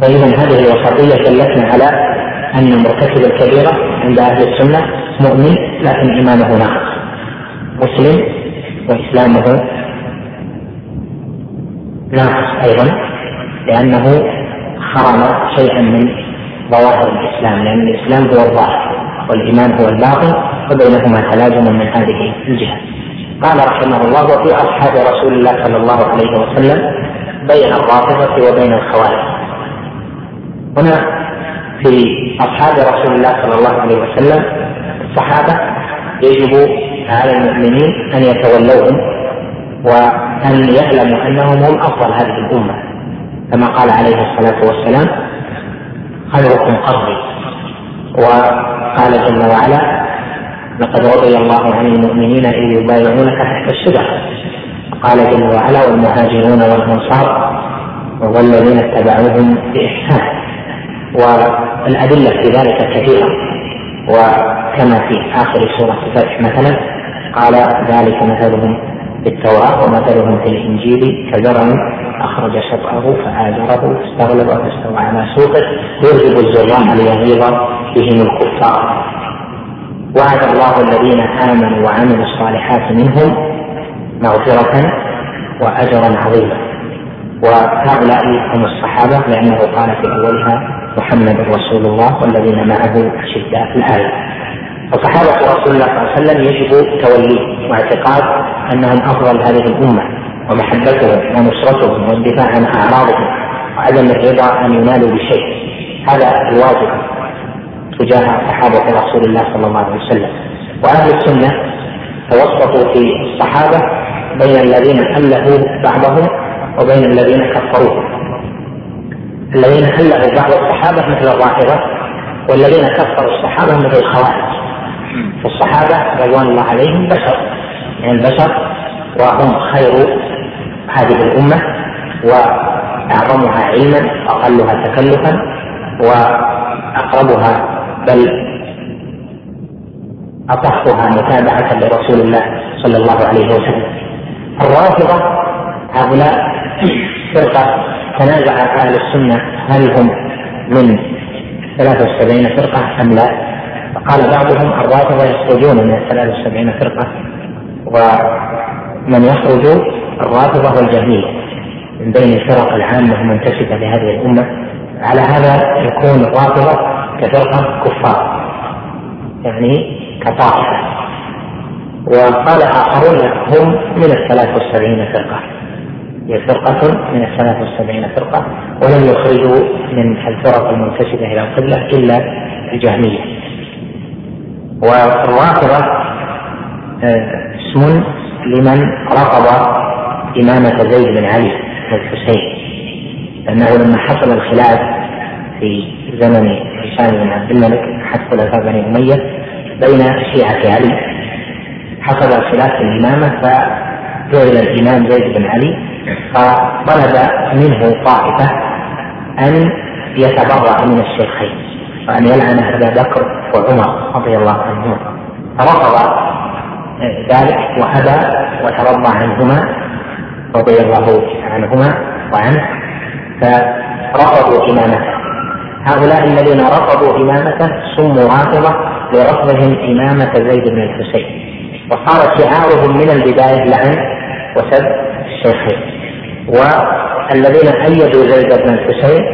فإذا هذه الوسطية دلتنا على أن مرتكب الكبيرة عند أهل السنة مؤمن لكن إيمانه ناقص. مسلم وإسلامه ناقص أيضا لأنه حرم شيئا من ظواهر الإسلام لأن الإسلام هو الظاهر والإيمان هو الباطن وبينهما تلازم من هذه الجهة. قال رحمه الله وفي أصحاب رسول الله صلى الله عليه وسلم بين الرافضة وبين الخوارج. هنا في أصحاب رسول الله صلى الله عليه وسلم الصحابة يجب على المؤمنين أن يتولوهم وأن يعلموا أنهم هم أفضل هذه الأمة. كما قال عليه الصلاة والسلام خيركم قرني وقال جل وعلا لقد رضي الله عن المؤمنين إذ يبايعونك تحت الشجرة. قال جل وعلا والمهاجرون والأنصار والذين اتبعوهم بإحسان. والأدلة في ذلك كثيرة. وكما في آخر سورة الفتح مثلا قال ذلك مثلهم في التوراة ومثلهم في الإنجيل كزرع أخرج شطأه فآزره فاستغلب فاستوى على سوقه يرجب الزراع ليغيظ بهم الكفار. وعد الله الذين آمنوا وعملوا الصالحات منهم مغفرة وأجرا عظيما. وهؤلاء هم الصحابة لأنه قال في أولها محمد رسول الله والذين معه أشداء الآية. فصحابة رسول الله صلى الله عليه وسلم يجب توليه واعتقاد أنهم أفضل هذه الأمة ومحبتهم ونصرتهم والدفاع عن أعراضهم وعدم الرضا أن ينالوا بشيء. هذا الواجب تجاه صحابة رسول الله صلى الله عليه وسلم. وأهل السنة توسطوا في الصحابة بين الذين ألفوا بعضهم وبين الذين كفروهم. الذين ألفوا بعض الصحابة مثل الرافضة والذين كفروا الصحابة مثل الخوارج. فالصحابة رضوان الله عليهم بشر. يعني البشر وهم خير هذه الأمة وأعظمها علما وأقلها تكلفا وأقربها بل أصحها متابعة لرسول الله صلى الله عليه وسلم. الرافضة هؤلاء فرقة تنازع أهل السنة هل هم من 73 فرقة أم لا؟ فقال بعضهم الرافضة يخرجون من 73 فرقة ومن يخرج الرافضة والجهمية من بين الفرق العامة المنتسبة لهذه الأمة. على هذا يكون الرافضة كفرقة كفار يعني كطائفة. وقال آخرون هم من الثلاث والسبعين فرقة. فرقة من الثلاث والسبعين فرقة ولم يخرجوا من الفرق المنتسبة إلى القبلة إلا الجهمية. والرافضة آه، اسم لمن رفض إمامة زيد بن علي والحسين لأنه لما حصل الخلاف في زمن هشام بن عبد الملك أحد خلفاء بني أمية بين شيعة علي حصل الخلاف في الإمامة فجعل الإمام زيد بن علي فطلب منه طائفة أن يتبرأ من الشيخين وأن يلعن أبا بكر وعمر رضي الله عنهما. فرفض ذلك وأبى وترضى عنهما رضي الله عنهما وعنه. فرفضوا إمامته. هؤلاء الذين رفضوا إمامته سموا رافضة لرفضهم إمامة زيد بن الحسين. وصار شعارهم من البداية لعن وسب الشيخين. والذين أيدوا زيد بن الحسين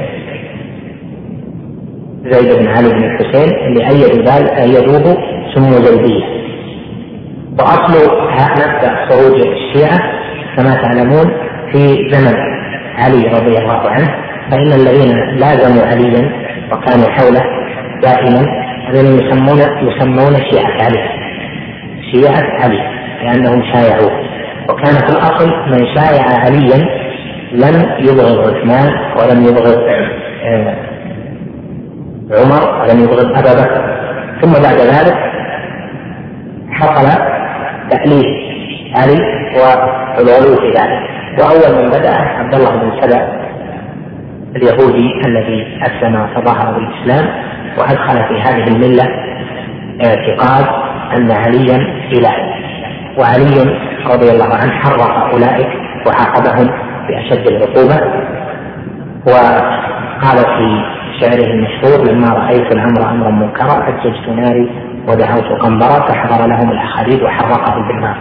زيد بن علي بن الحسين اللي أيدوا ذلك أيدوه سموا زيدية. وأصل مبدأ خروج الشيعة كما تعلمون في زمن علي رضي الله عنه فإن الذين لازموا عليا وكانوا حوله دائما الذين يسمون يسمون شيعة علي. شيعة علي لأنهم شايعوه. وكان في الأصل من شايع عليا لم يبغض عثمان ولم يبغض آه، عمر ولم يبغض أبا بكر. ثم بعد ذلك حصل تأليف علي والغلو في ذلك. وأول من بدأ عبد الله بن سبع اليهودي الذي أسلم وتظاهر بالاسلام وأدخل في هذه الملة اعتقاد أن عليا اله وعلي رضي الله عنه حرق أولئك وعاقبهم بأشد العقوبة. قال في شعره المشهور لما رأيت الأمر أمرا منكرا أججت ناري ودعوت قنبرا فحضر لهم الأحاديث وحرقه بالنار.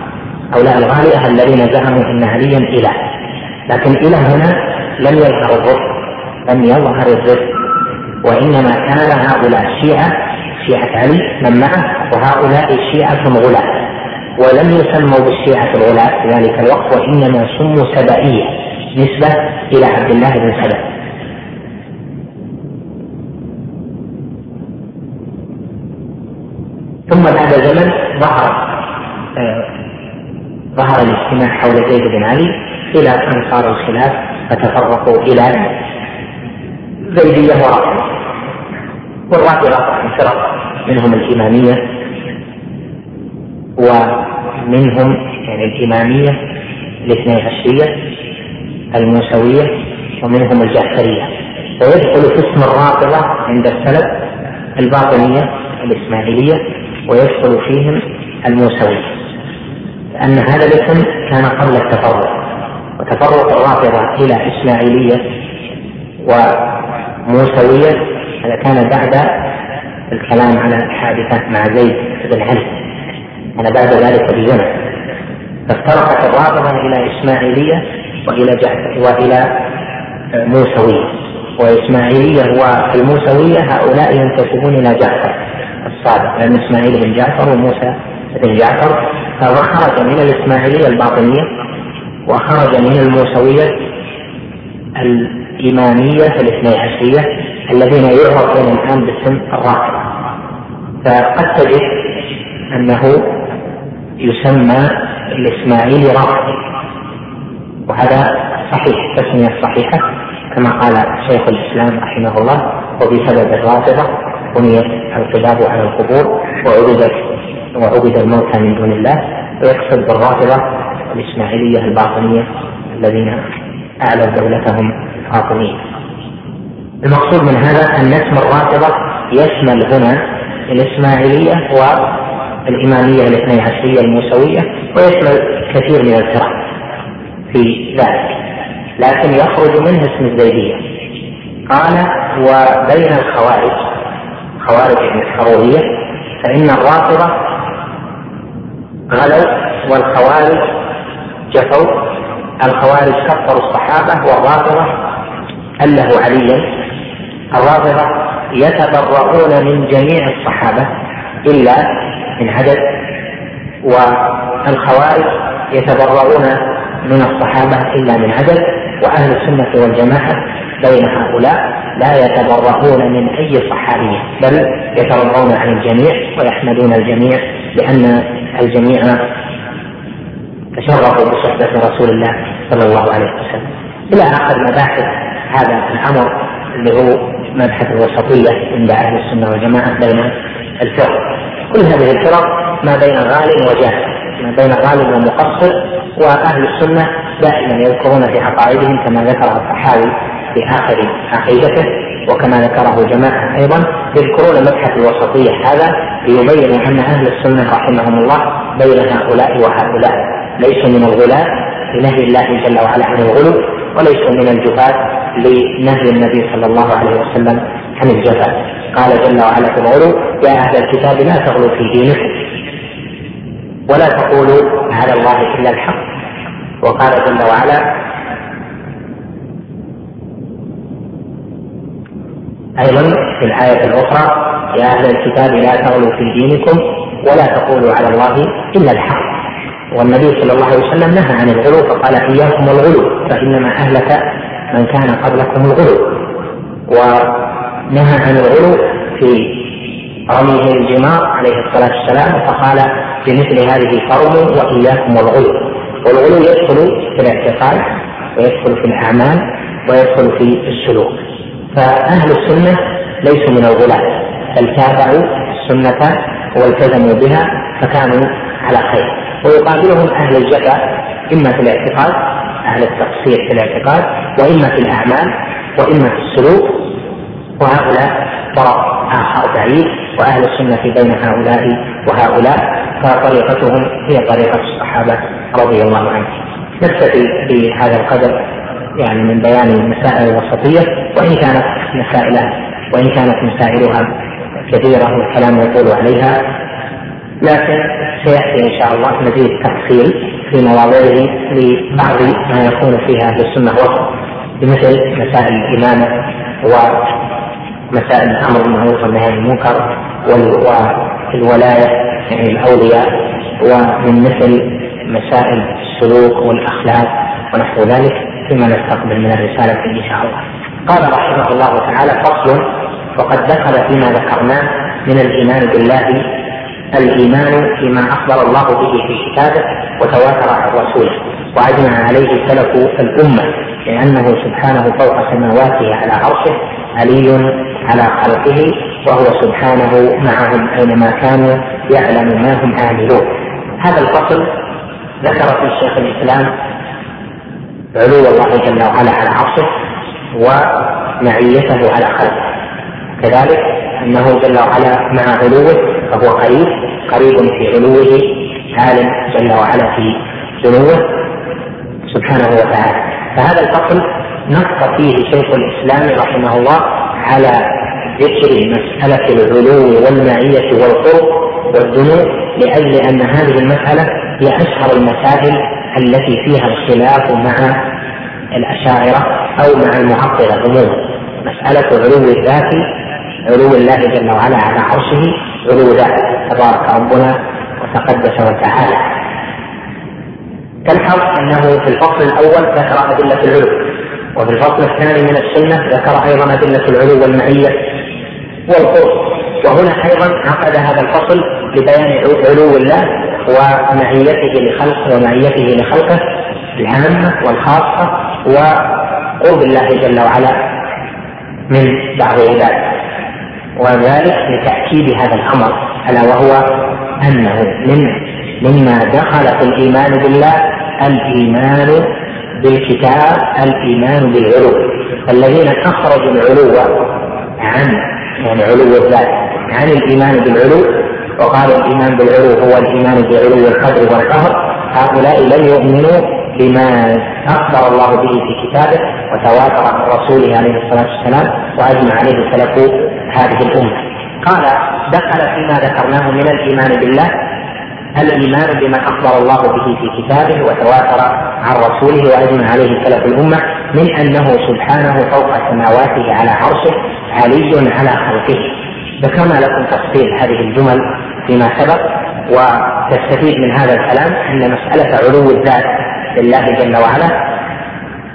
هؤلاء الغالية الذين زعموا إن عليا إله. لكن إله هنا لم يظهر الرفق لم يظهر الرفق وإنما كان هؤلاء شيعه شيعة علي من معه وهؤلاء شيعه غلاة. ولم يسموا بالشيعة الغلاة في ذلك الوقت وإنما سموا سبائية نسبة إلى عبد الله بن سبأ. ثم بعد زمن ظهر آه ظهر الاجتماع حول زيد بن علي إلى أن صار الخلاف فتفرقوا إلى زيدية ورافضه والرافضه فرق منهم الاماميه ومنهم يعني الاماميه الاثني عشرية الموسوية ومنهم الجعفرية. ويدخل في اسم الرافضة عند السلف الباطنية الإسماعيلية ويدخل فيهم الموسوي لأن هذا الاسم كان قبل التفرق. وتفرق الرافضة إلى إسماعيلية وموسوية هذا كان بعد الكلام على الحادثة مع زيد بن علي. هذا بعد ذلك بزمن فافترقت الرافضة إلى إسماعيلية وإلى وإلى موسوية. وإسماعيلية والموسوية هؤلاء ينتسبون إلى جعفر الصادق لأن إسماعيل بن جعفر وموسى بن جعفر فخرج من الإسماعيلية الباطنية وخرج من الموسوية الإمامية الاثني عشرية الذين يعرفون الآن باسم الرافضة فقد تجد أنه يسمى الإسماعيلي رافضي. وهذا صحيح التسمية الصحيحة كما قال شيخ الإسلام رحمه الله وبسبب الرافضة بنيت القباب على القبور وعبدت وعبد الموتى من دون الله ويقصد بالرافضة الإسماعيلية الباطنية الذين أعلوا دولتهم فاطمية المقصود من هذا أن اسم الرافضة يشمل هنا الإسماعيلية والإمامية الاثني عشرية الموسوية ويشمل كثير من الفرق في ذلك. لكن يخرج منه اسم الزيدية. قال وبين الخوارج خوارج الحرورية فإن الرافضة غلوا والخوارج جفوا. الخوارج كفروا الصحابة والرافضة أله عليا. الرافضة يتبرؤون من جميع الصحابة. إلا من عدد والخوارج يتبرؤون من الصحابة إلا من عدد وأهل السنة والجماعة بين هؤلاء لا يتبرؤون من أي صحابي بل يتبرؤون عن الجميع ويحمدون الجميع لأن الجميع تشرفوا بصحبة رسول الله صلى الله عليه وسلم. إلى آخر مباحث هذا الأمر اللي هو مبحث الوسطية عند أهل السنة والجماعة بين الفرق كل هذه الفرق ما بين غال وجاهل ما بين غال ومقصر وأهل السنة دائما يذكرون في عقائدهم كما ذكر الصحابي في آخر عقيدته وكما ذكره جماعة أيضا يذكرون مبحث الوسطية هذا ليبينوا أن أهل السنة رحمهم الله بين هؤلاء وهؤلاء ليسوا من الغلاة لنهي الله جل وعلا عن الغلو وليسوا من الجفاة لنهي النبي صلى الله عليه وسلم عن الجفاء. قال جل وعلا في الغلو يا أهل الكتاب لا تغلوا في دينكم ولا تقولوا على الله إلا الحق. وقال جل وعلا أيضا في الآية الأخرى يا أهل الكتاب لا تغلوا في دينكم ولا تقولوا على الله إلا الحق. والنبي صلى الله عليه وسلم نهى عن الغلو فقال إياكم الغلو فإنما أهلك من كان قبلكم الغلو. ونهى عن الغلو في رميه الجمار عليه الصلاة والسلام فقال بمثل هذه فرموا وإياكم الغلو والغلو يدخل في الاعتقاد ويدخل في الأعمال ويدخل في السلوك. فأهل السنة ليسوا من الغلاة بل تابعوا السنة والتزموا بها فكانوا على خير. ويقابلهم أهل الجفا إما في الاعتقاد أهل التقصير في الاعتقاد وإما في الأعمال وإما في السلوك وهؤلاء طرف آخر بعيد وأهل السنة بين هؤلاء وهؤلاء فطريقتهم هي طريقة الصحابة رضي الله عنهم. نكتفي بهذا القدر يعني من بيان المسائل الوسطية وإن كانت مسائل وإن كانت مسائلها كثيرة والكلام يطول عليها لكن سيأتي إن شاء الله مزيد تفصيل في مواضيعه لبعض ما يكون فيها أهل السنة وسط بمثل مسائل الإمامة ومسائل الأمر بالمعروف والنهي عن المنكر والولاية يعني الأولياء ومن مثل مسائل السلوك والأخلاق ونحو ذلك فيما نستقبل من الرسالة إن شاء الله. قال رحمه الله تعالى فصل وقد دخل فيما ذكرناه من الإيمان بالله الإيمان فيما أخبر الله به في كتابه وتواتر عن رسوله وأجمع عليه سلف الأمة لأنه سبحانه فوق سماواته على عرشه علي على خلقه وهو سبحانه معهم أينما كانوا يعلم ما هم عاملون. هذا الفصل ذكر في شيخ الإسلام علو الله جل وعلا على عرشه ومعيته على خلقه. كذلك أنه جل وعلا مع علوه فهو قريب قريب في علوه عالم جل وعلا في دنوه سبحانه وتعالى. فهذا الفصل نص فيه شيخ الإسلام رحمه الله على ذكر مسألة العلو والمعية والقرب والدنو لأجل أن هذه المسألة هي أشهر المسائل التي فيها الخلاف مع الأشاعرة أو مع المعطلة عموما. مسألة علو الذات علو الله جل وعلا على عرشه علو ذاته تبارك ربنا وتقدس وتعالى. تلحظ أنه في الفصل الأول ذكر أدلة العلو وفي الفصل الثاني من السنة ذكر أيضا أدلة العلو والمعية والقرب. وهنا أيضا عقد هذا الفصل لبيان علو الله ومعيته لخلقه ومعيته لخلقه العامة والخاصة وقرب الله جل وعلا من بعض عباده. وذلك لتأكيد هذا الأمر ألا وهو أنه من مما دخل في الإيمان بالله الإيمان بالكتاب الإيمان بالعلو. الذين أخرجوا العلو عن يعني علو الذات عن الإيمان بالعلو وقالوا الإيمان بالعلو هو الإيمان بعلو القدر والقهر هؤلاء لم يؤمنوا بما أخبر الله به في كتابه وتواتر عن رسوله عليه الصلاة والسلام وأجمع عليه سلف هذه الأمة. قال دخل فيما ذكرناه من الإيمان بالله الإيمان بما أخبر الله به في كتابه وتواتر عن رسوله وأجمع عليه سلف الأمة من أنه سبحانه فوق سماواته على عرشه علي على خلقه. ذكرنا لكم تفصيل هذه الجمل فيما سبق وتستفيد من هذا الكلام أن مسألة علو الذات لله جل وعلا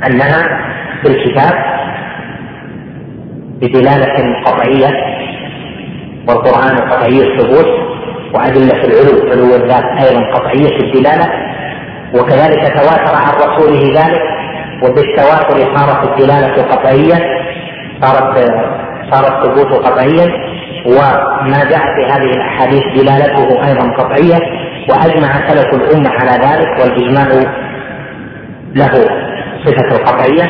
أنها في الكتاب بدلالة قطعية والقرآن قطعي الثبوت وأدلة العلو علو الذات أيضا قطعية الدلالة وكذلك تواتر عن رسوله ذلك وبالتواتر صارت الدلالة قطعية صارت صار الثبوت قطعيا وما جاء في هذه الأحاديث دلالته أيضا قطعية وأجمع سلف الأمة على ذلك والإجماع له صفة القطعية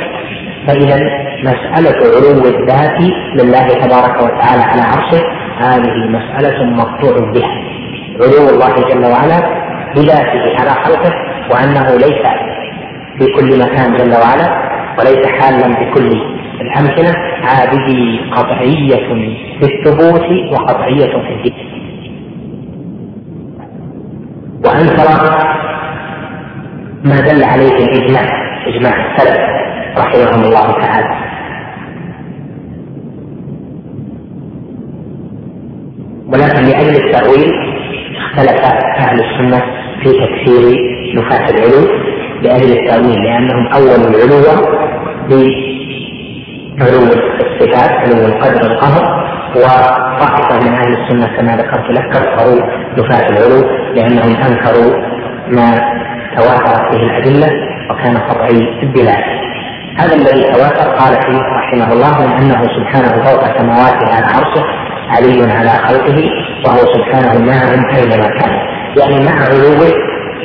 فإذا مسألة علو الذات لله تبارك وتعالى على عرشه. هذه مسألة مقطوع بها. علو الله جل وعلا بذاته على خلقه وأنه ليس في كل مكان جل وعلا وليس حالا بكل الأمكنة. هذه قطعية في الثبوت وقطعية في الدين وأنكر ما دل عليه الإجماع. إجماع السلف. رحمهم الله تعالى. ولكن لأجل التأويل اختلف أهل السنة في تكفير نفاة العلو لأجل التأويل لأنهم أولوا العلو بعلو الصفات علو القدر القهر وطائفة من أهل السنة كما ذكرت لك كفروا نفاة العلو لأنهم أنكروا ما تواترت به الأدلة وكان قطعي الدلالة هذا الذي تواتر قال فيه رحمه الله من أنه سبحانه فوق سماواته على عرشه علي على خلقه وهو سبحانه معهم اينما كان. يعني مع علوه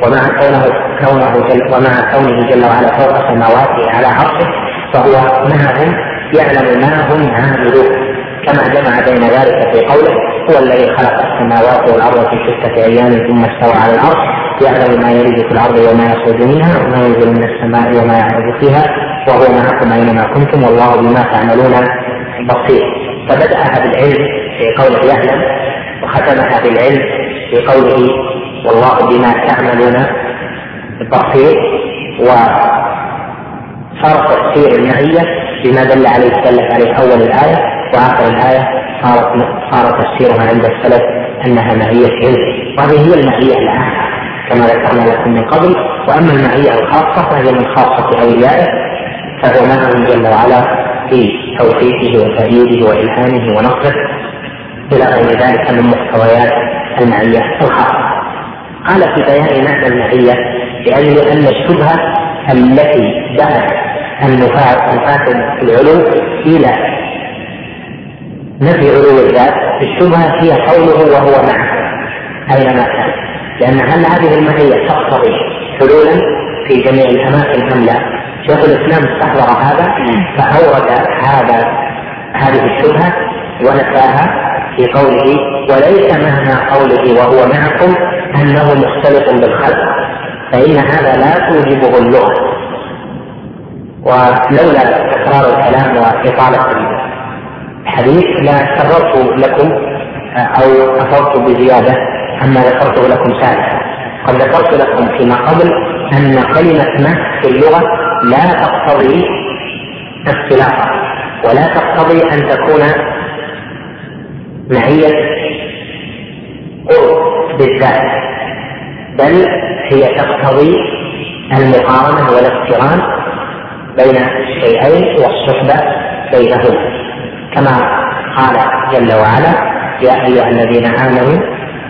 ومع كونه كونه جل ومع كونه جل وعلا فوق سماواته على عرشه فهو معهم يعلم ما هم عاملون. كما جمع بين ذلك في قوله هو الذي خلق السماوات والأرض في ستة أيام ثم استوى على الأرض يعلم ما يلج في الأرض وما يخرج منها وما ينزل من السماء وما يعرض فيها. وهو معكم أينما كنتم والله بما تعملون بصير. فبداها بالعلم في قوله يعلم وختمها بالعلم في قوله والله بما تعملون بصير. وصار تفسير المعيه بما دل عليه دلت عليه أول الآية وآخر الآية صار صار تفسيرها عند السلف أنها معيه علم. وهذه هي المعيه العامه كما ذكرنا لكم من قبل. وأما المعيه الخاصة فهي من خاصة أوليائه فهو معهم جل وعلا في توفيقه وتأييده وإلهامه ونصره إلى غير ذلك من محتويات المعية الخاصة. قال في بيان معنى المعية لأجل أن الشبهة التي دعت النفاة نفاة العلو إلى نفي علو الذات الشبهة هي قوله وهو معه أينما كان لأن هل هذه المعية تقتضي حلولا في جميع الأماكن أم لا؟ شيخ الإسلام استحضر هذا فأورد هذا هذه الشبهة ونفاها في قوله وليس معنى قوله وهو معكم أنه مختلط بالخلق فإن هذا لا توجبه اللغة. ولولا تكرار الكلام وإطالة الحديث لا كررت لكم أو افضت بزيادة عما ذكرته لكم سابقا. قد ذكرت لكم فيما قبل أن كلمة ما في اللغة لا تقتضي اختلافا ولا تقتضي أن تكون معية قرب بالذات بل هي تقتضي المقارنة والاقتران بين الشيئين والصحبة بينهما. كما قال جل وعلا يا أيها الذين آمنوا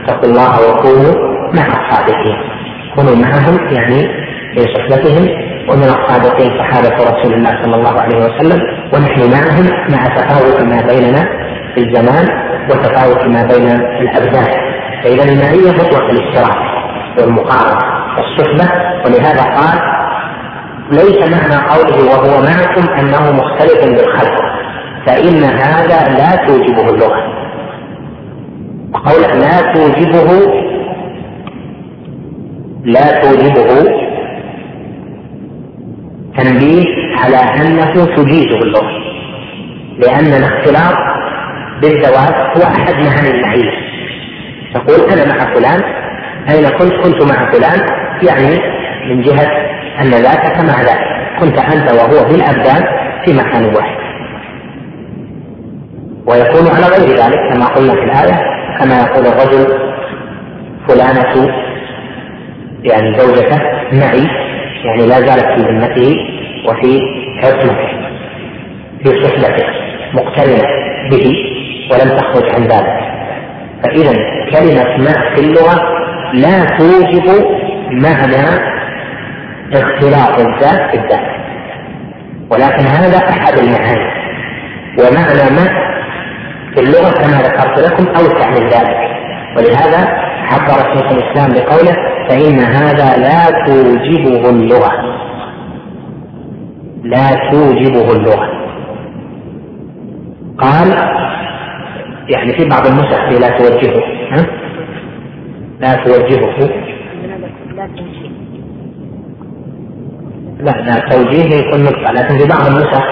اتقوا الله وكونوا مع الصادقين. كونوا معهم يعني في صحبتهم ومن الصادقين صحابة رسول الله صلى الله عليه وسلم ونحن معهم مع تفاوت ما بيننا في الزمان وتفاوت ما بين الأبدان. فإذا المعية مطلق الاشتراك والمقارنة والصحبة ولهذا قال ليس معنى قوله وهو معكم أنه مختلف بالخلق فإن هذا لا توجبه اللغة. قوله لا توجبه لا توجبه تنبيه على أنه تجيزه اللغة لأن الاختلاط بالزواج هو أحد معاني المعية. تقول أنا مع فلان أين كنت؟ كنت مع فلان يعني من جهة أن ذاك مع ذاك. كنت أنت وهو بالابدان في مكان واحد. ويكون على غير ذلك كما قلنا في الآية كما يقول الرجل فلانة يعني زوجته معي يعني لا زالت في ذمته وفي عصمته في صحبته مقترنة به ولم تخرج عن ذلك. فإذا كلمة مع في اللغة لا توجب معنى اختلاط الذات بالذات ولكن هذا أحد المعاني. ومعنى ما في اللغة كما ذكرت لكم أوسع من ذلك. ولهذا عبر شيخ الإسلام بقوله فإن هذا لا توجبه اللغة. لا توجبه اللغة. قال يعني في بعض النسخ لا توجهه ها؟ لا توجهه لا لا توجيه يكون نطفة لكن في بعض النسخ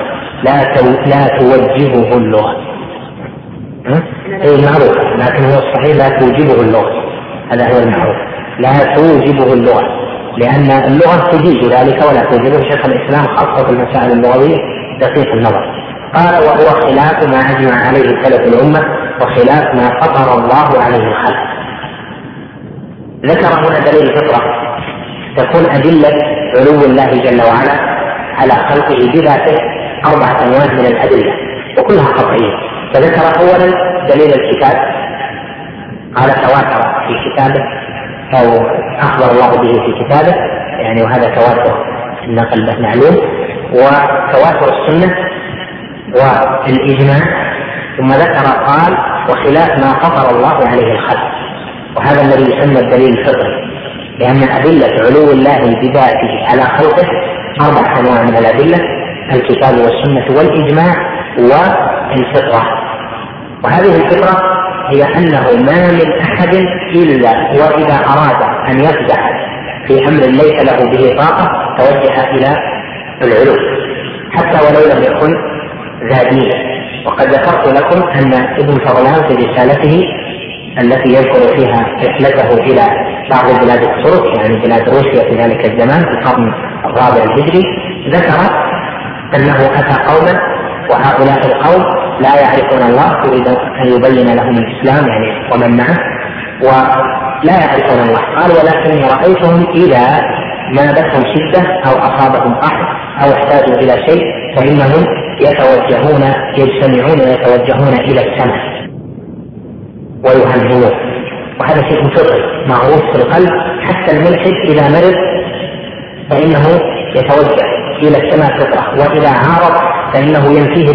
لا تو... لا توجهه اللغة. ها؟ اي معروف لكن هو الصحيح لا توجبه اللغة. هذا هو المعروف لا توجبه اللغة لأن اللغة تجيز ذلك ولا توجبه شيخ الإسلام خاصة في المسائل اللغوية دقيق النظر. قال وهو خلاف ما أجمع عليه سلف الأمة وخلاف ما فطر الله عليه الخلق. ذكر هنا دليل الفطرة. تكون أدلة علو الله جل وعلا على خلقه بذاته أربعة أنواع من الأدلة وكلها قطعية فذكر أولا دليل الكتاب. قال تواتر. في كتابه أو أخبر الله به في كتابه يعني وهذا تواتر النقل معلوم وتواتر السنة والإجماع ثم ذكر قال وخلاف ما فطر الله عليه الخلق وهذا الذي يسمى الدليل الفطري لأن أدلة علو الله بذاته على خلقه أربع أنواع من الأدلة الكتاب والسنة والإجماع والفطرة. وهذه الفطرة هي أنه ما من أحد إلا وإذا أراد أن يفزع في أمر ليس له به طاقة توجه إلى العلو. حتى ولو لم يكن ذا دين. وقد ذكرت لكم أن ابن فضلان في رسالته التي يذكر فيها رحلته إلى بعض البلاد الترك يعني بلاد روسيا في ذلك الزمان في القرن الرابع الهجري ذكر أنه أتى قوما وهؤلاء القوم لا يعرفون الله يريد أن يبين لهم الإسلام يعني ومن معه ولا يعرفون الله. قال ولكني رأيتهم اذا نابتهم شدة أو أصابهم قحط أو احتاجوا إلى شيء فإنهم يتوجهون يجتمعون ويتوجهون إلى السماء ويهنئون. وهذا شيء فطري معروف في القلب حتى الملحد إذا مرض فإنه يتوجه إلى السماء فطرة وإذا عارض فإنه ينفيه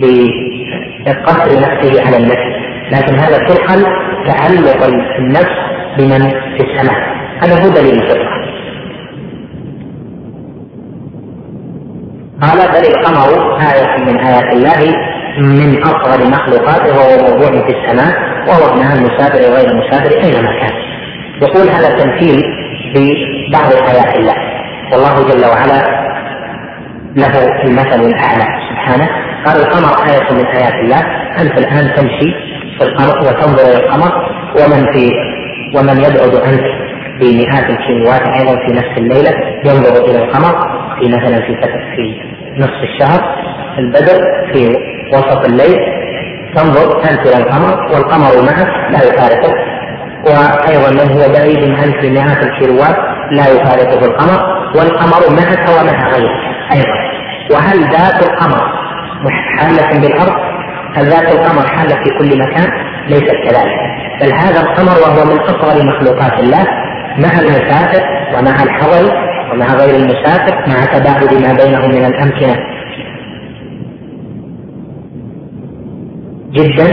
بقصر نفسه على النفس. لكن هذا القلب تعلق النفس بمن في السماء هذا هو دليل الفطره قال بل القمر آية من آيات الله من أصغر مخلوقاته وهو موضوع في السماء وهو ابن المسافر وغير المسافر أينما كان. يقول هذا تمثيل ببعض آيات الله. والله جل وعلا له المثل الأعلى. سبحانه. قال القمر آية من آيات الله. أنت الآن تمشي في القمر وتنظر إلى القمر. ومن في ومن يبعد عنك بمئات الكيلوات أيضا في نفس الليلة ينظر إلى القمر في مثلا في في نصف الشهر. البدر في وسط الليل تنظر انت إلى القمر والقمر معك لا يفارقك وأيضا من هو بعيد عنك بمئات الكيلوات لا يفارقه القمر والقمر معك ومع غيرك أيضا. وهل ذات القمر حالة بالأرض؟ هل ذات القمر حالة في كل مكان؟ ليست كذلك بل هذا القمر وهو من أصغر مخلوقات الله مع المسافر ومع الحضر ومع غير المسافر مع تباعد ما بينهم من الأمكنة جدا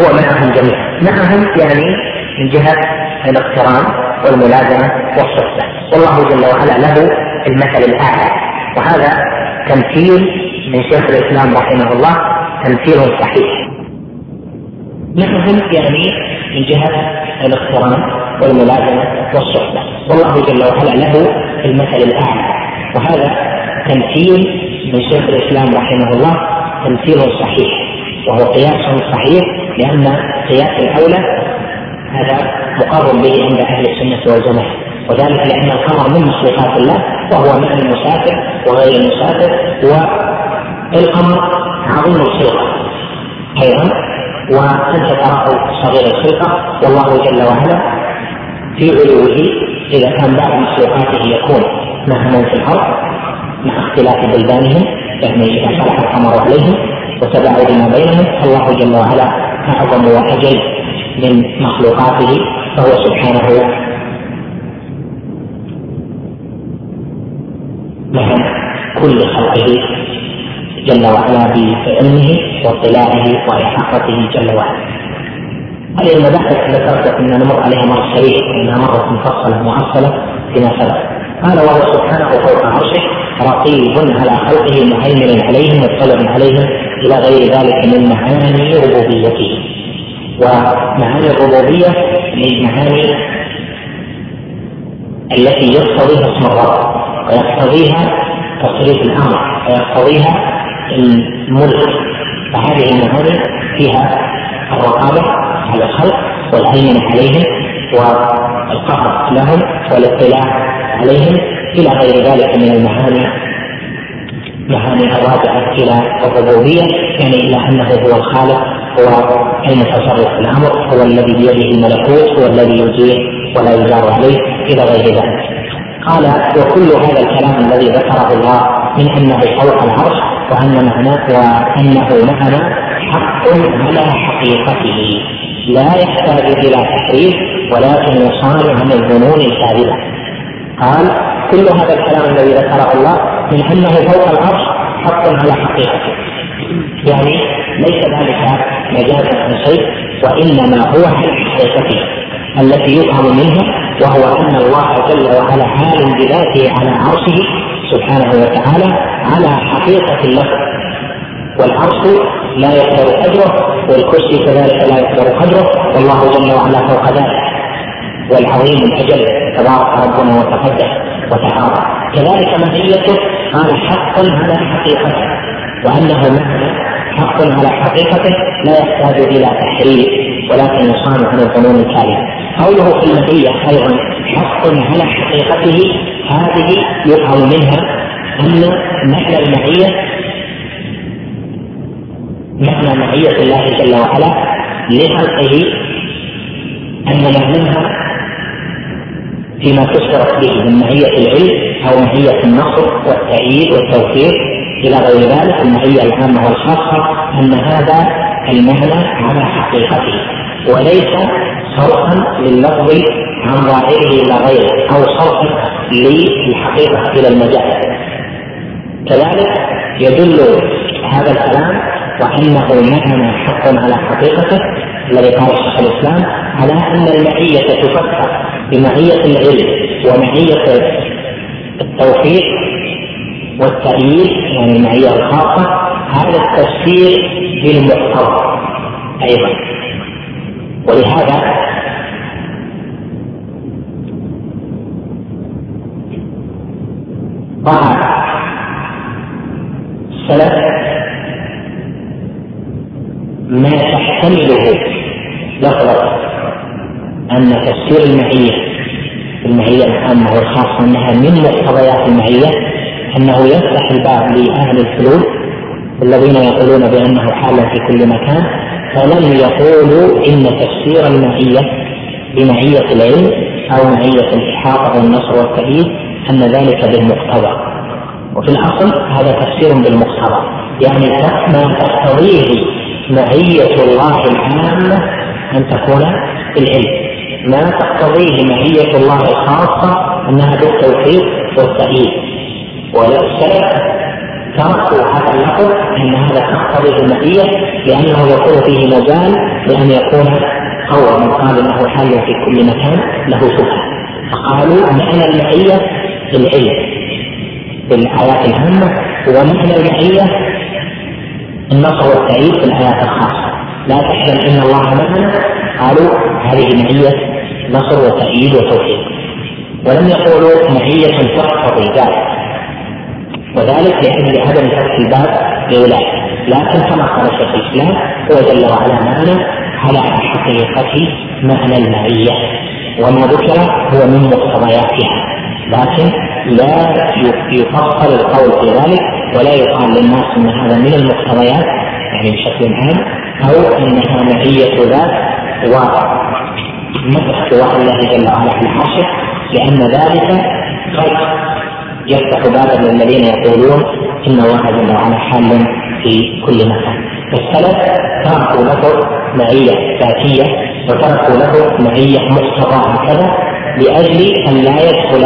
هو معهم جميعا معهم يعني من جهة الاقتران والملازمة والصحبة والله جل وعلا له المثل الأعلى وهذا تمثيل من شيخ الإسلام رحمه الله تمثيل صحيح. معهم يعني من جهة الاقتران والملازمة والصحبة. والله جل وعلا له المثل الأعلى. وهذا تمثيل من شيخ الإسلام رحمه الله تمثيل صحيح. وهو قياس صحيح لأن قياس الأولى هذا مقر به عند أهل السنة والجماعة. وذلك لأن القمر من مخلوقات الله وهو مع المسافر وغير المسافر والقمر عظيم الخلقة. أيضا وأنت تراه صغير الخلقة والله جل وعلا في علوه إذا كان بعض مخلوقاته يكون مهما في الأرض مع اختلاف بلدانهم يعني إذا صلح القمر عليهم وتباعد ما بينهم الله جل وعلا أعظم وأجل من مخلوقاته فهو سبحانه مع كل خلقه جل وعلا بعلمه واطلاعه وإحاطته جل وعلا. هذه المباحث ذكرت أن نمر عليها مر سريع لانها مرت مفصلة معصله فيما سبق. قال وهو سبحانه فوق عرشه رقيب على خلقه مهيمن عليهم مطلع عليهم إلى غير ذلك من معاني ربوبيته ومعاني الربوبية من المعاني التي يقتضيها اسم الرب. ويقتضيها تصريف الأمر ويقتضيها الملك. فهذه المعاني فيها الرقابة على الخلق والهيمنة عليهم والقهر لهم والاطلاع عليهم إلى غير ذلك من المعاني معاني الراجعة إلى الربوبية يعني إلى أنه هو الخالق هو المتصرف في الأمر هو الذي بيده الملكوت هو الذي يجير ولا يجار عليه إلى غير ذلك. قال وكل هذا الكلام الذي ذكره الله من أنه فوق العرش وأن معناه وأنه معنا حق على حقيقته. لا يحتاج إلى تحريف ولكن يصان عن الظنون الكاذبة. قال كل هذا الكلام الذي ذكره الله من أنه فوق العرش حق على حقيقته. يعني ليس ذلك مجازا عن شيء وإنما هو على حقيقته التي يفهم منه وهو أن الله جل وعلا حال بذاته على عرشه سبحانه وتعالى على حقيقة له. والعرش لا يقدر قدره والكرسي كذلك لا يقدر قدره والله جل وعلا فوق ذلك. والعظيم الأجل تبارك ربنا وتقدس وتعالى كذلك ماهيته قال حق على حقيقته وأنه معنى حق على حقيقته لا يحتاج إلى تحريف. ولكن يصان عن الظنون الكاذبه قوله في المهية أيضا حق على حقيقته. هذه يفهم منها أن معنى المعيه معنى معية الله جل وعلا لخلقه أن معناها فيما تشترك به من معية العلم أو معية النصر والتأييد والتوفيق. إلى غير ذلك المعية العامة والخاصة أن هذا المعنى على حقيقته وليس صرفا لللفظ عن ظاهره إلى غيره أو صرفا للحقيقة إلى المجاز كذلك يدل هذا الكلام وأنه معنى حق على حقيقته الذي قال شيخ الإسلام على أن المعية تفسر بمعية العلم ومعية التوفيق والتأييد يعني المعية الخاصة هذا التفسير بالمقتضى أيضا. ولهذا ظهر السلف ما تحتمله لفظة أن تفسير المعية المعية العامة والخاصة أنها من مقتضيات المعية أنه يفتح الباب لأهل الحلول الذين يقولون بأنه حال في كل مكان فلم يقولوا إن تفسير المعية بمعية العلم أو معية الإحاطة والنصر والتأييد أن ذلك بالمقتضى. وفي الأصل هذا تفسير بالمقتضى يعني ما تقتضيه معية الله العامة أن تكون بالعلم ما تقتضيه معية الله الخاصة أنها بالتوحيد والتأييد. والسلف تركوا هذا اللفظ أن هذا تقتضي المعيه لأنه يكون فيه مجال لأن يكون قول من قال إنه حل في كل مكان له شبهه فقالوا معنى المعية في العلم في الايات العامة ومعنى المعية النصر والتأييد في الآيات الخاصة. لا تحزن إن الله معنا. قالوا هذه معية نصر وتأييد وتوفيق ولم يقولوا معية تقتضي ذلك. وذلك لأجل عدم فتح الباب لاولئك لكن كما قال شيخ الإسلام هو جل وعلا معنا على حقيقة معنى المعية. وما ذكر هو من مقتضياتها. لكن لا يفصل القول في ذلك ولا يقال للناس إن هذا من المقتضيات يعني بشكل عام أو إنها معية ذات ومدح استواء الله جل وعلا على عرشه لأن ذلك قد يفتح بابا للذين يقولون إن الله جل وعلا حال في كل مكان. فالسلف تركوا له معية ذاتية وتركوا له معية مقتضى هكذا لأجل أن لا يدخل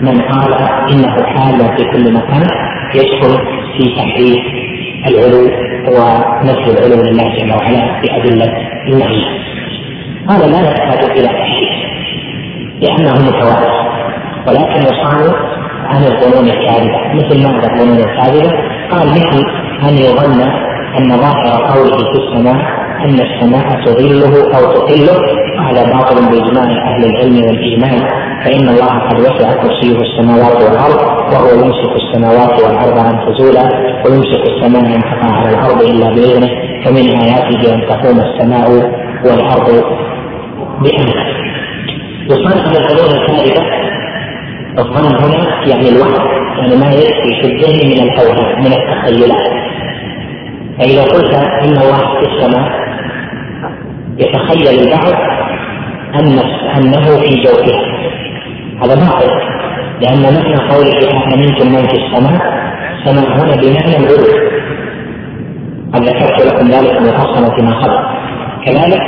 من قال إنه حال في كل مكان يدخل في تحريف العلو ونفي العلو لله جل وعلا بأدلة المعية. هذا لا يحتاج إلى تحريف لأنه متواتر ولكن يصان عن الظنون الكاذبة مثل ماذا الظنون الكاذبة؟ قال مثل أن يظن أن ظاهر قوله في السماء أن السماء تظله أو تقله. هذا باطل بإجماع أهل العلم والإيمان. فإن الله قد وسع كرسيه السماوات والأرض وهو يمسك السماوات والأرض أن تزولا ويمسك السماء أن تقع على الأرض إلا بإذنه. فمن آياته أن تقوم السماء والأرض بأمره. يصنف الظنون الكاذبة الظن هنا يعني الوهم يعني ما يكفي في الذهن من الاوهام من التخيلات. فاذا قلت إن الله في السماء يتخيل البعض أن أنه في جوفها. هذا باطل لأن معنى قوله امنتم من في السماء السماء هنا بمعنى العلو قد ذكرت لكم ذلك مفصلا فيما قبل. كذلك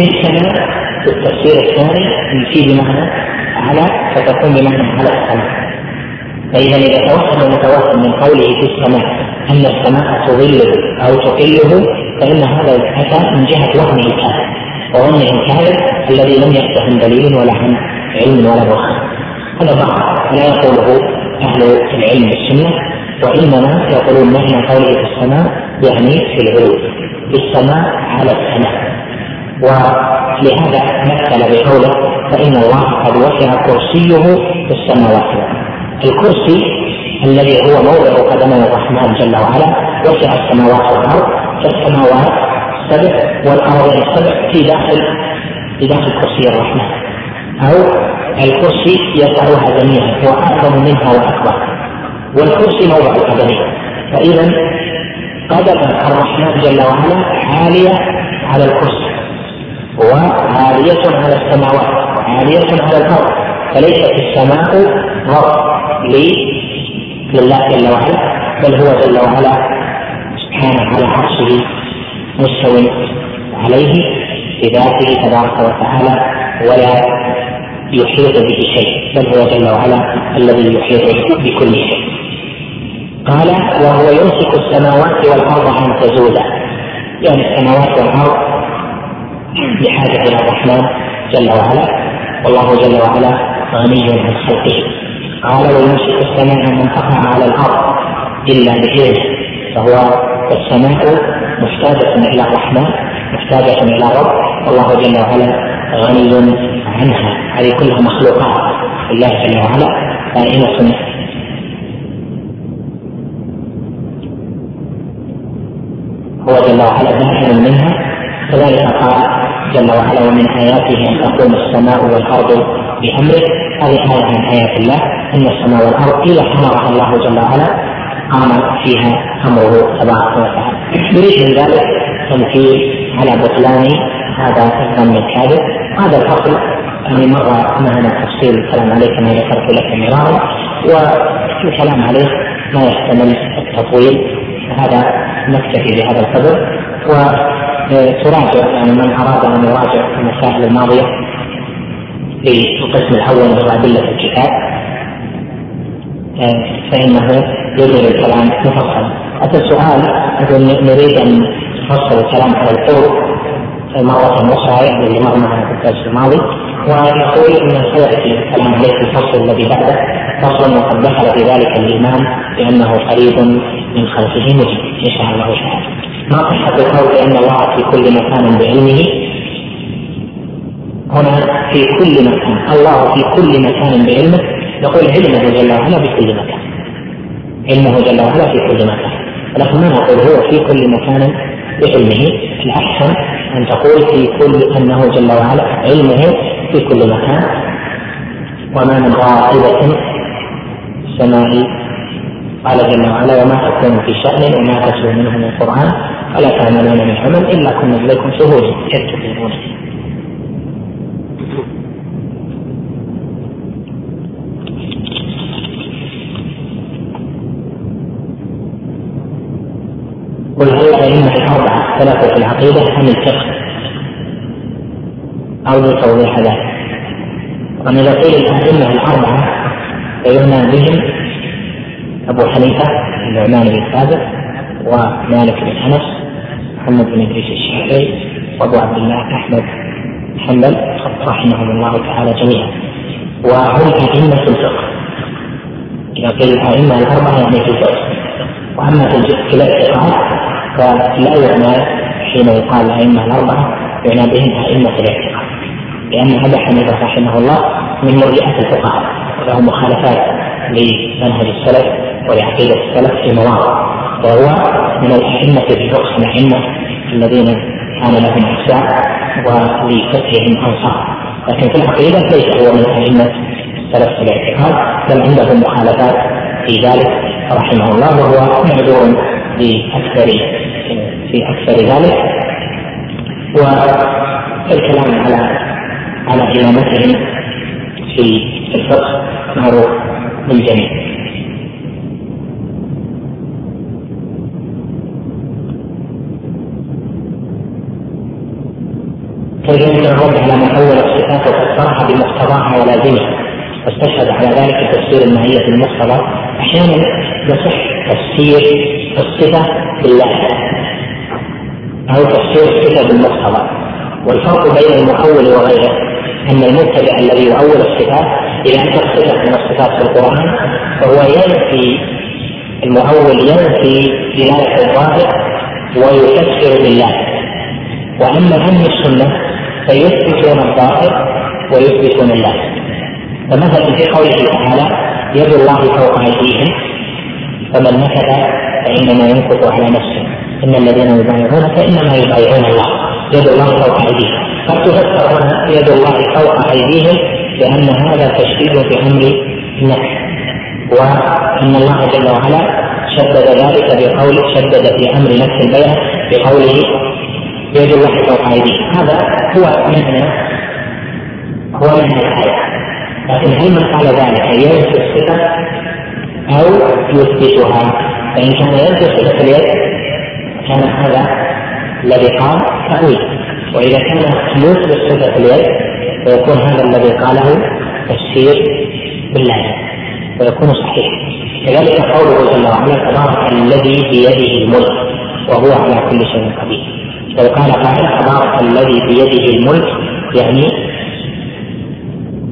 في السماء في التفسير الثاني فيه بمعنى على فتكون بمعنى على السماء. فإذا إذا توهم المتوهم من قوله في السماء أن السماء تظله أو تقله فإن هذا أتى من جهة وهمه الكاذب. وظنه الكاذب الذي لم عن دليل ولا عن علم ولا برهان هذا بعض لا يقوله أهل العلم والسنة وإنما يقولون معنى قوله في السماء يعني في العلو بالسماء على السماء. ولهذا مثل بقوله فإن الله قد وسع كرسيه في السماوات الكرسي الذي هو موضع قدمي الرحمن جل وعلا وسع السماوات والأرض فالسماوات سبع والأرض سبع في داخل في داخل كرسي الرحمن. أو الكرسي يسعها جميعا هو أعظم منها وأكبر. والكرسي موضع القدمين. فإذا قدم الرحمن جل وعلا عالية على الكرسي. وعالية على السماوات وعالية على الأرض فليست السماء رب لله جل وعلا بل هو جل وعلا سبحانه على عرشه مستوى عليه بذاته تبارك وتعالى ولا يحيط به شيء بل هو جل وعلا الذي يحيط بكل شيء. قال وهو يمسك السماوات والأرض ان تزولا يعني السماوات والأرض بحاجة إلى الرحمن جل وعلا. والله جل وعلا غني عن خلقه. قال ويمسك السماء ان تقع على الأرض إلا بإذنه فهو السماء محتاجة إلى الرحمن محتاجة إلى رب. والله جل وعلا غني عنها. هذه كلها مخلوقات. الله جل وعلا كائنة هو جل وعلا منها كذلك قال جل وعلا ومن آياته أن تقوم السماء والأرض بأمره. هذه آية من آيات الله أن السماء والأرض إذا أمرها الله جل وعلا قام فيها أمره تبارك وتعالى. يريد من ذلك تمثيل على بطلان هذا الظن الكاذب. هذا الفصل يعني مر معنا تفصيل الكلام عليه كما ذكرت لك مرارا والكلام عليه ما يحتمل التطويل هذا نكتفي بهذا القدر. وتراجع يعني من أراد أن يراجع المسائل الماضية في القسم الأول من ادله الكتاب فإنه يجري الكلام مفصلا. هذا السؤال نريد أن نفصل الكلام على الطرق مرة أخرى يعني اللي مر معنا في الدرس الماضي. ونقول أن سيأتي الكلام عليه في الفصل الذي بعده. فصل وقد دخل في ذلك الإيمان بأنه قريب من خلقه مجيب إن شاء الله تعالى. ما صحة القول بأن الله في كل مكان بعلمه. هنا في كل مكان. الله في كل مكان بعلمه. نقول علمه جل وعلا بكل مكان. علمه جل وعلا في كل مكان. ولكن ما نقول هو في كل مكان بعلمه. الأحسن أن تقول في كل أنه جل وعلا علمه في كل مكان. وما من غائبة السماء قال جل وعلا وما تكون في شأن وما تتلو منه من القرآن ولا تعملون من عمل إلا كنا إليكم شهودا إذ قل هل الأئمة الأربعة ثلاثة في العقيدة أم الفقه؟ أرجو توضيح ذلك. إذا قيل الأئمة الأربعة فيعنى بهم أبو حنيفة النعمان بن ثابت ومالك بن أنس محمد بن إدريس الشافعي وأبو عبد الله أحمد حنبل رحمهم الله تعالى جميعا. وهم أئمة الفقه. إذا قيل الأئمة الأربعة يعني في الفقه. وأما في الاعتقاد فلا يعنى حين يقال الأئمة الأربعة يعنى بهم أئمة الاعتقاد لأن أبا حنيفة رحمه الله من مرجئة الفقهاء وله مخالفات لمنهج السلف ولعقيدة السلف في مواضع وهو من الأئمة الفقه الأئمة الذين كان لهم أحساء ولفقههم أنصار. لكن في العقيدة ليس هو من أئمة السلف في الاعتقاد بل عنده مخالفات في ذلك رحمه الله وهو معذور بأكثر في أكثر ذلك. والكلام على على إمامتهم في الفقه معروف للجميع يمكن الرد على ما اول الصفات وفسرها بمقتضاها ولازمها. واستشهد على ذلك تفسير الماهية المقتضى أحيانا يصح تفسير الصفة بالله. أو تفسير الصفة بالمقتضى والفرق بين المؤول وغيره أن المبتدع الذي يؤول الصفات إذا أتى صفة من الصفات في القرآن فهو ينفي المؤول ينفي دلالة الظاهر ويكفر بالله. وأما أهل السنة فيثبتون الظاهر ويثبتون الله. فمثلا في قوله تعالى يد الله فوق أيديهم فمن نكث فإنما ينكث على نفسه. إن الذين يبايعونك إنما يبايعون الله. يد الله فوق أيديهم. قد تفسر هنا يد الله فوق أيديهم لأن هذا تشديد في أمر النكث وإن الله جل وعلا شدد ذلك بقول شدد في أمر نفس البيع بقوله يد الله فوق ايديهم هذا هو معنى هو معنى الايه لكن هل من قال ذلك ينفي الصفة أو يثبتها؟ فإن كان ينفي صفه اليد كان هذا الذي قال تاويل وإذا كان يثبت صفه اليد فيكون هذا الذي قاله تفسير بالله ويكون صحيحا كذلك قوله جل وعلا تبارك الذي بيده الملك وهو على كل شيء قدير. لو قال قائل تبارك الذي بيده الملك يعني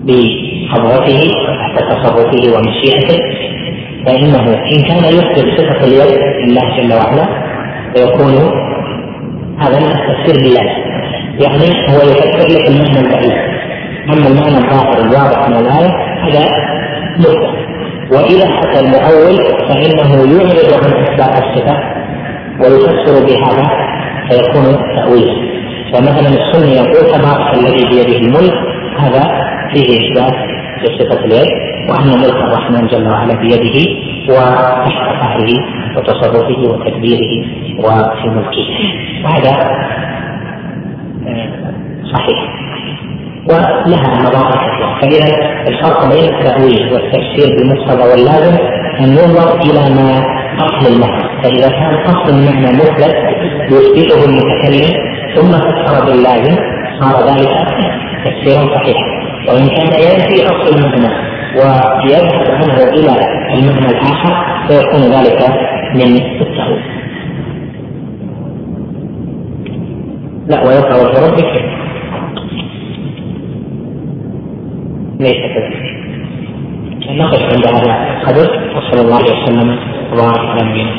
بقبضته تحت تصرفه ومشيئته فإنه إن كان يثبت صفة اليد لله جل وعلا فيكون هذا من التفسير بالله. يعني هو يفسر لك المعنى البعيد. أما المعنى الظاهر الواضح من الآية هذا مبتدأ وإذا أتى المؤول فإنه يعرض عن إثبات الصفة ويفسر بهذا فيكون تأويلا فمثلا السني يقول تبارك الذي بيده الملك هذا فيه إثبات لصفة اليد وأن ملك الرحمن جل وعلا بيده وتحت قهره وتصرفه وتدبيره وفي ملكه. وهذا آه، صحيح. ولها كثيره فإذا الفرق بين التأويل والتفسير بالمقتضى واللازم أن ينظر إلى ما اصل المعنى فإذا كان اصل المعنى مفلت يثبته المتكلم ثم فسر باللازم صار ذلك تفسيرا صحيحا. وإن كان ينفي اصل المعنى ويذهب عنه إلى المعنى الآخر فيكون ذلك من التاويل لا ويقع في ربك. ليس كذلك. نقف عند هذا القدر. وصلى الله وسلم وبارك على نبينا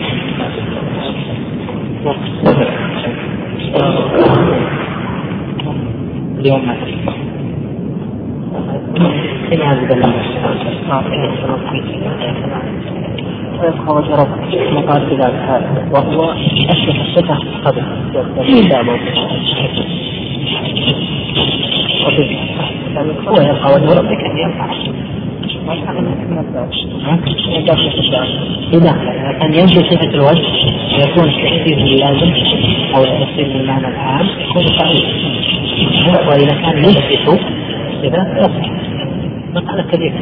اليوم ما بالله ويبقى وجه ربك مقال بذلك وهو أشرف الصفة قبل. هو يبقى وجه ربك أن ينفع. أن ينفي صفة الوجه ويكون التحسين اللازم أو التحسين بالمعنى العام يكون صحيح وإذا كان يثبت صفة يصح مسألة كبيرة